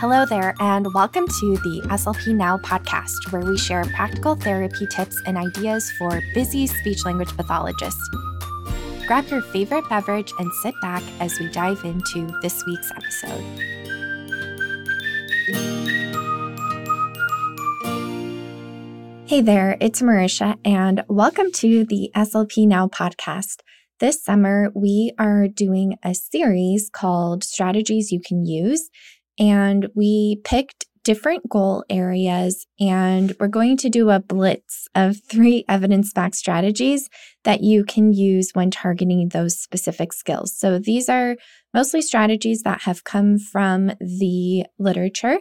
Hello there, and welcome to the SLP Now podcast, where we share practical therapy tips and ideas for busy speech language pathologists. Grab your favorite beverage and sit back as we dive into this week's episode. Hey there, it's Marisha, and welcome to the SLP Now podcast. This summer, we are doing a series called Strategies You Can Use, and we picked different goal areas, and we're going to do a blitz of three evidence backed strategies that you can use when targeting those specific skills. So these are mostly strategies that have come from the literature,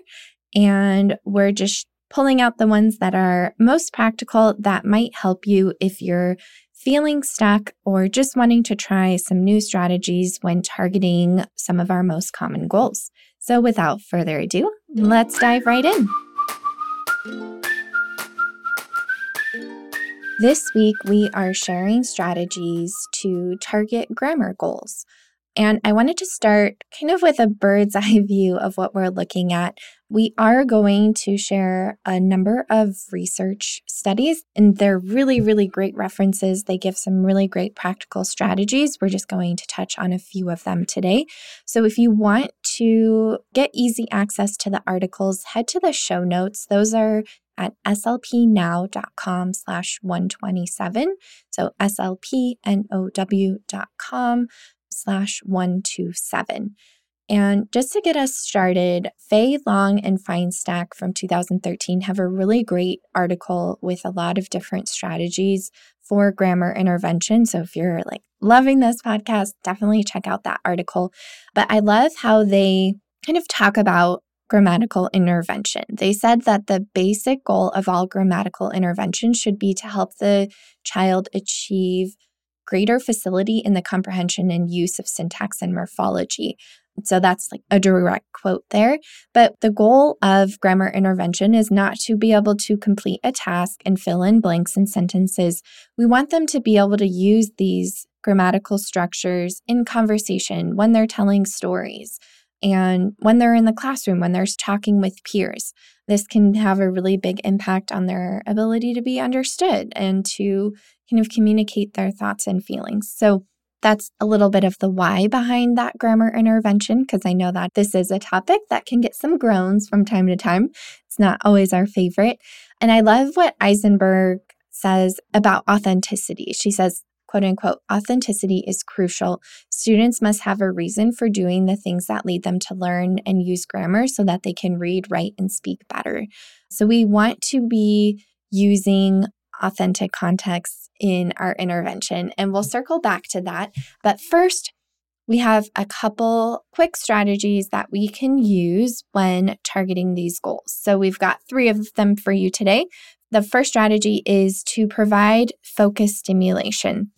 and we're just pulling out the ones that are most practical that might help you if you're feeling stuck, or just wanting to try some new strategies when targeting some of our most common goals. So, without further ado, let's dive right in. This week, we are sharing strategies to target grammar goals. And I wanted to start kind of with a bird's eye view of what we're looking at. We are going to share a number of research studies, and they're really, really great references. They give some really great practical strategies. We're just going to touch on a few of them today. So if you want to get easy access to the articles, head to the show notes. Those are at slpnow.com slash 127. So slpnow.com slash 127. And just to get us started, Fey Long and Finestack from 2013 have a really great article with a lot of different strategies for grammar intervention. So if you're like loving this podcast, definitely check out that article. But I love how they kind of talk about grammatical intervention. They said that the basic goal of all grammatical intervention should be to help the child achieve greater facility in the comprehension and use of syntax and morphology. So that's like a direct quote there. But the goal of grammar intervention is not to be able to complete a task and fill in blanks in sentences. We want them to be able to use these grammatical structures in conversation when they're telling stories and when they're in the classroom, when they're talking with peers. This can have a really big impact on their ability to be understood and to kind of communicate their thoughts and feelings. So that's a little bit of the why behind that grammar intervention, because I know that this is a topic that can get some groans from time to time. It's not always our favorite. And I love what Eisenberg says about authenticity. She says, quote unquote, authenticity is crucial. Students must have a reason for doing the things that lead them to learn and use grammar so that they can read, write, and speak better. So we want to be using authentic context in our intervention, and we'll circle back to that. But first, we have a couple quick strategies that we can use when targeting these goals. So we've got three of them for you today. The first strategy is to provide focus stimulation.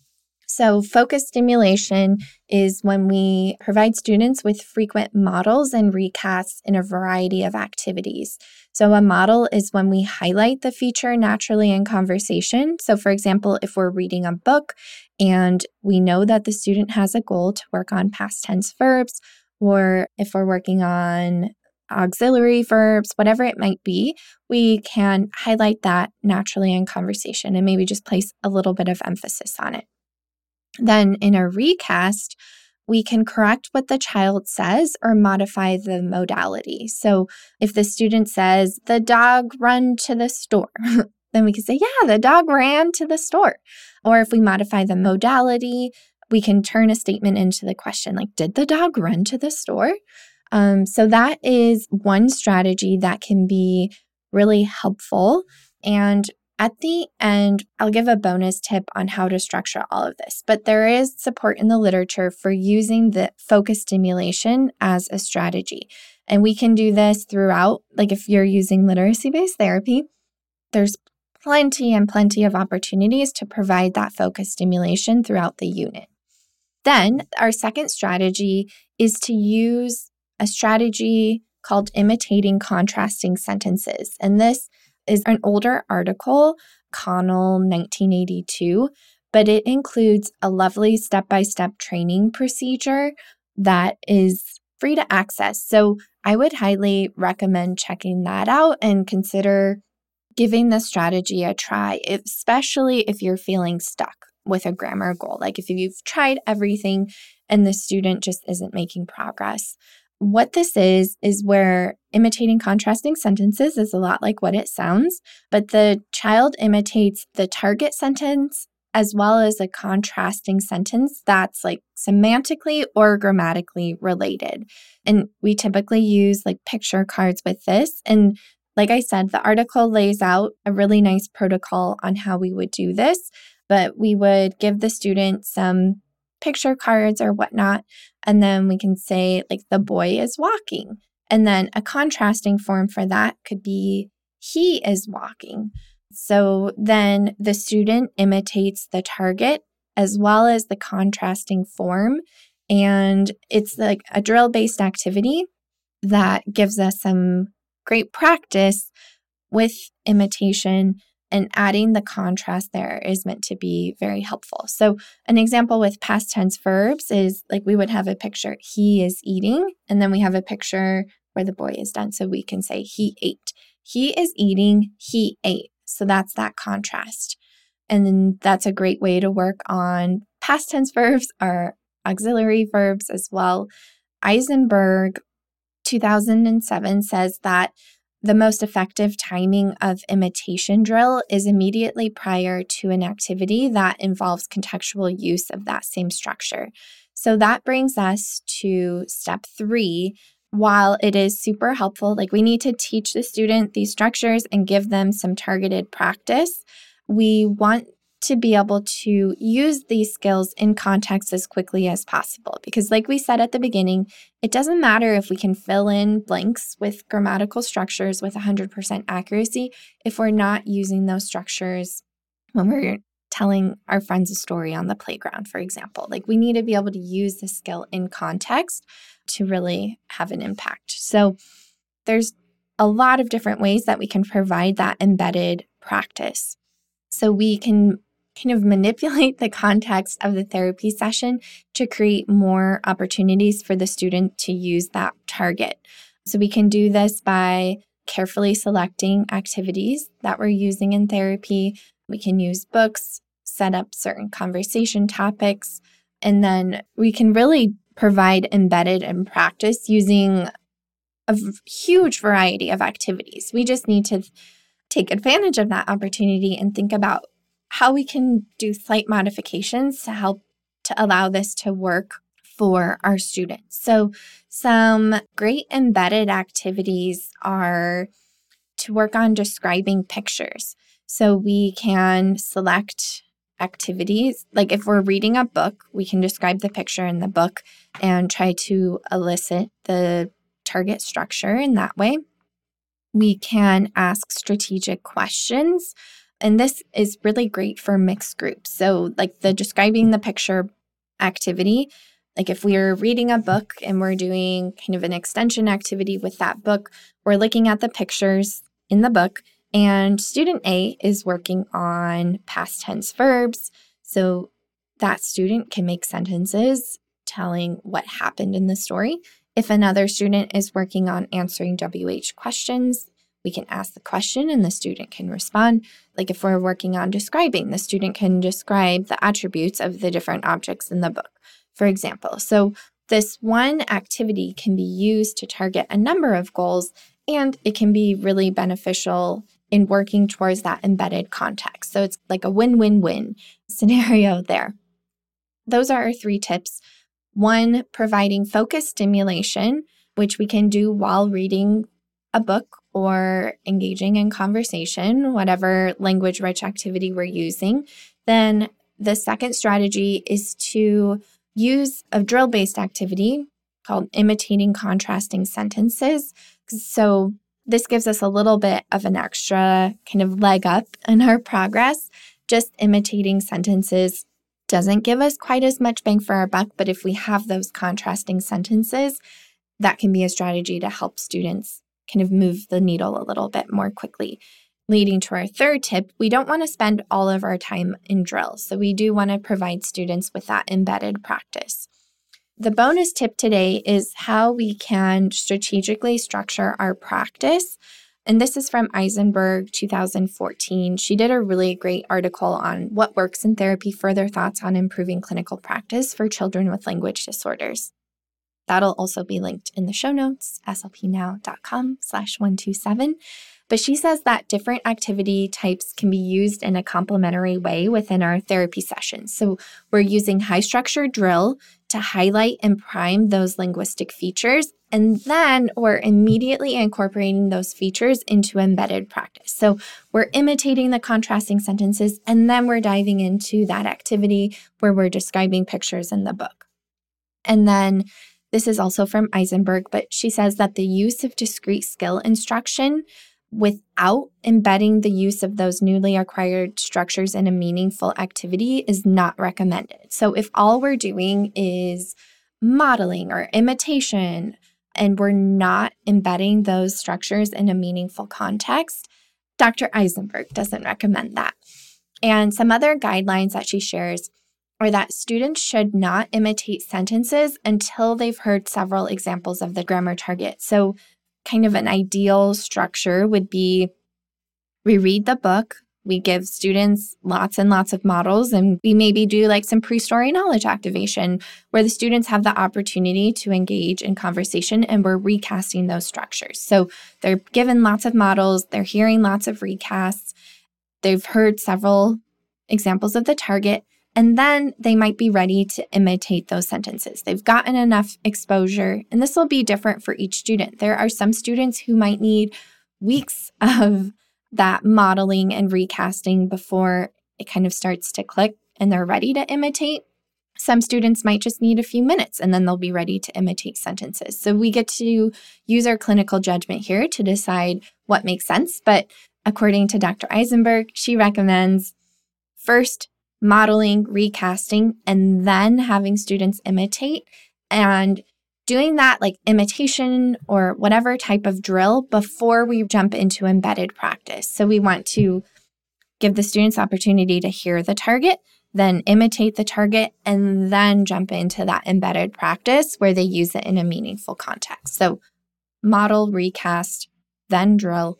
So, focus stimulation is when we provide students with frequent models and recasts in a variety of activities. So, a model is when we highlight the feature naturally in conversation. So, for example, if we're reading a book and we know that the student has a goal to work on past tense verbs, or if we're working on auxiliary verbs, whatever it might be, we can highlight that naturally in conversation and maybe just place a little bit of emphasis on it. Then in a recast, we can correct what the child says or modify the modality. So if the student says, the dog run to the store, then we can say, yeah, the dog ran to the store. Or if we modify the modality, we can turn a statement into the question like, did the dog run to the store? Um, so that is one strategy that can be really helpful. And at the end, I'll give a bonus tip on how to structure all of this, but there is support in the literature for using the focus stimulation as a strategy. And we can do this throughout, like if you're using literacy based therapy, there's plenty and plenty of opportunities to provide that focus stimulation throughout the unit. Then, our second strategy is to use a strategy called imitating contrasting sentences. And this is an older article, Connell 1982, but it includes a lovely step by step training procedure that is free to access. So I would highly recommend checking that out and consider giving the strategy a try, especially if you're feeling stuck with a grammar goal. Like if you've tried everything and the student just isn't making progress. What this is, is where imitating contrasting sentences is a lot like what it sounds, but the child imitates the target sentence as well as a contrasting sentence that's like semantically or grammatically related. And we typically use like picture cards with this. And like I said, the article lays out a really nice protocol on how we would do this, but we would give the student some picture cards or whatnot. And then we can say, like, the boy is walking. And then a contrasting form for that could be he is walking. So then the student imitates the target as well as the contrasting form. And it's like a drill based activity that gives us some great practice with imitation and adding the contrast there is meant to be very helpful. So, an example with past tense verbs is like we would have a picture, he is eating, and then we have a picture where the boy is done. So, we can say he ate. He is eating, he ate. So, that's that contrast. And then that's a great way to work on past tense verbs or auxiliary verbs as well. Eisenberg 2007 says that the most effective timing of imitation drill is immediately prior to an activity that involves contextual use of that same structure. So that brings us to step three. While it is super helpful, like we need to teach the student these structures and give them some targeted practice, we want to be able to use these skills in context as quickly as possible. Because, like we said at the beginning, it doesn't matter if we can fill in blanks with grammatical structures with 100% accuracy if we're not using those structures when we're telling our friends a story on the playground, for example. Like, we need to be able to use the skill in context to really have an impact. So, there's a lot of different ways that we can provide that embedded practice. So we can kind of manipulate the context of the therapy session to create more opportunities for the student to use that target. So we can do this by carefully selecting activities that we're using in therapy. We can use books, set up certain conversation topics, and then we can really provide embedded and practice using a huge variety of activities. We just need to take advantage of that opportunity and think about how we can do slight modifications to help to allow this to work for our students. So, some great embedded activities are to work on describing pictures. So, we can select activities. Like if we're reading a book, we can describe the picture in the book and try to elicit the target structure in that way. We can ask strategic questions and this is really great for mixed groups. So, like the describing the picture activity, like if we're reading a book and we're doing kind of an extension activity with that book, we're looking at the pictures in the book, and student A is working on past tense verbs. So, that student can make sentences telling what happened in the story. If another student is working on answering WH questions, we can ask the question and the student can respond. Like if we're working on describing, the student can describe the attributes of the different objects in the book, for example. So this one activity can be used to target a number of goals and it can be really beneficial in working towards that embedded context. So it's like a win win win scenario there. Those are our three tips. One, providing focused stimulation, which we can do while reading a book or engaging in conversation, whatever language rich activity we're using, then the second strategy is to use a drill based activity called imitating contrasting sentences. So, this gives us a little bit of an extra kind of leg up in our progress. Just imitating sentences doesn't give us quite as much bang for our buck, but if we have those contrasting sentences, that can be a strategy to help students kind of move the needle a little bit more quickly. Leading to our third tip, we don't want to spend all of our time in drills. So we do want to provide students with that embedded practice. The bonus tip today is how we can strategically structure our practice. And this is from Eisenberg 2014. She did a really great article on what works in therapy, further thoughts on improving clinical practice for children with language disorders. That'll also be linked in the show notes, slpnow.com slash 127. But she says that different activity types can be used in a complementary way within our therapy sessions. So we're using high structure drill to highlight and prime those linguistic features. And then we're immediately incorporating those features into embedded practice. So we're imitating the contrasting sentences, and then we're diving into that activity where we're describing pictures in the book. And then this is also from Eisenberg, but she says that the use of discrete skill instruction without embedding the use of those newly acquired structures in a meaningful activity is not recommended. So, if all we're doing is modeling or imitation, and we're not embedding those structures in a meaningful context, Dr. Eisenberg doesn't recommend that. And some other guidelines that she shares or that students should not imitate sentences until they've heard several examples of the grammar target. So, kind of an ideal structure would be we read the book, we give students lots and lots of models, and we maybe do like some pre story knowledge activation where the students have the opportunity to engage in conversation and we're recasting those structures. So, they're given lots of models, they're hearing lots of recasts, they've heard several examples of the target and then they might be ready to imitate those sentences. They've gotten enough exposure, and this will be different for each student. There are some students who might need weeks of that modeling and recasting before it kind of starts to click and they're ready to imitate. Some students might just need a few minutes and then they'll be ready to imitate sentences. So we get to use our clinical judgment here to decide what makes sense. But according to Dr. Eisenberg, she recommends first modeling, recasting, and then having students imitate and doing that like imitation or whatever type of drill before we jump into embedded practice. So we want to give the students opportunity to hear the target, then imitate the target, and then jump into that embedded practice where they use it in a meaningful context. So model, recast, then drill,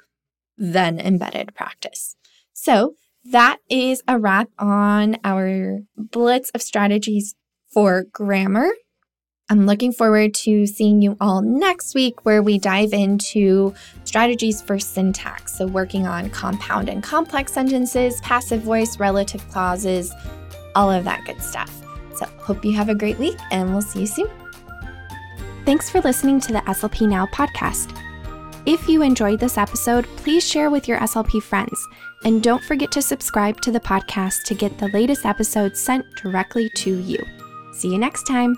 then embedded practice. So that is a wrap on our blitz of strategies for grammar. I'm looking forward to seeing you all next week where we dive into strategies for syntax. So, working on compound and complex sentences, passive voice, relative clauses, all of that good stuff. So, hope you have a great week and we'll see you soon. Thanks for listening to the SLP Now podcast. If you enjoyed this episode, please share with your SLP friends and don't forget to subscribe to the podcast to get the latest episodes sent directly to you. See you next time.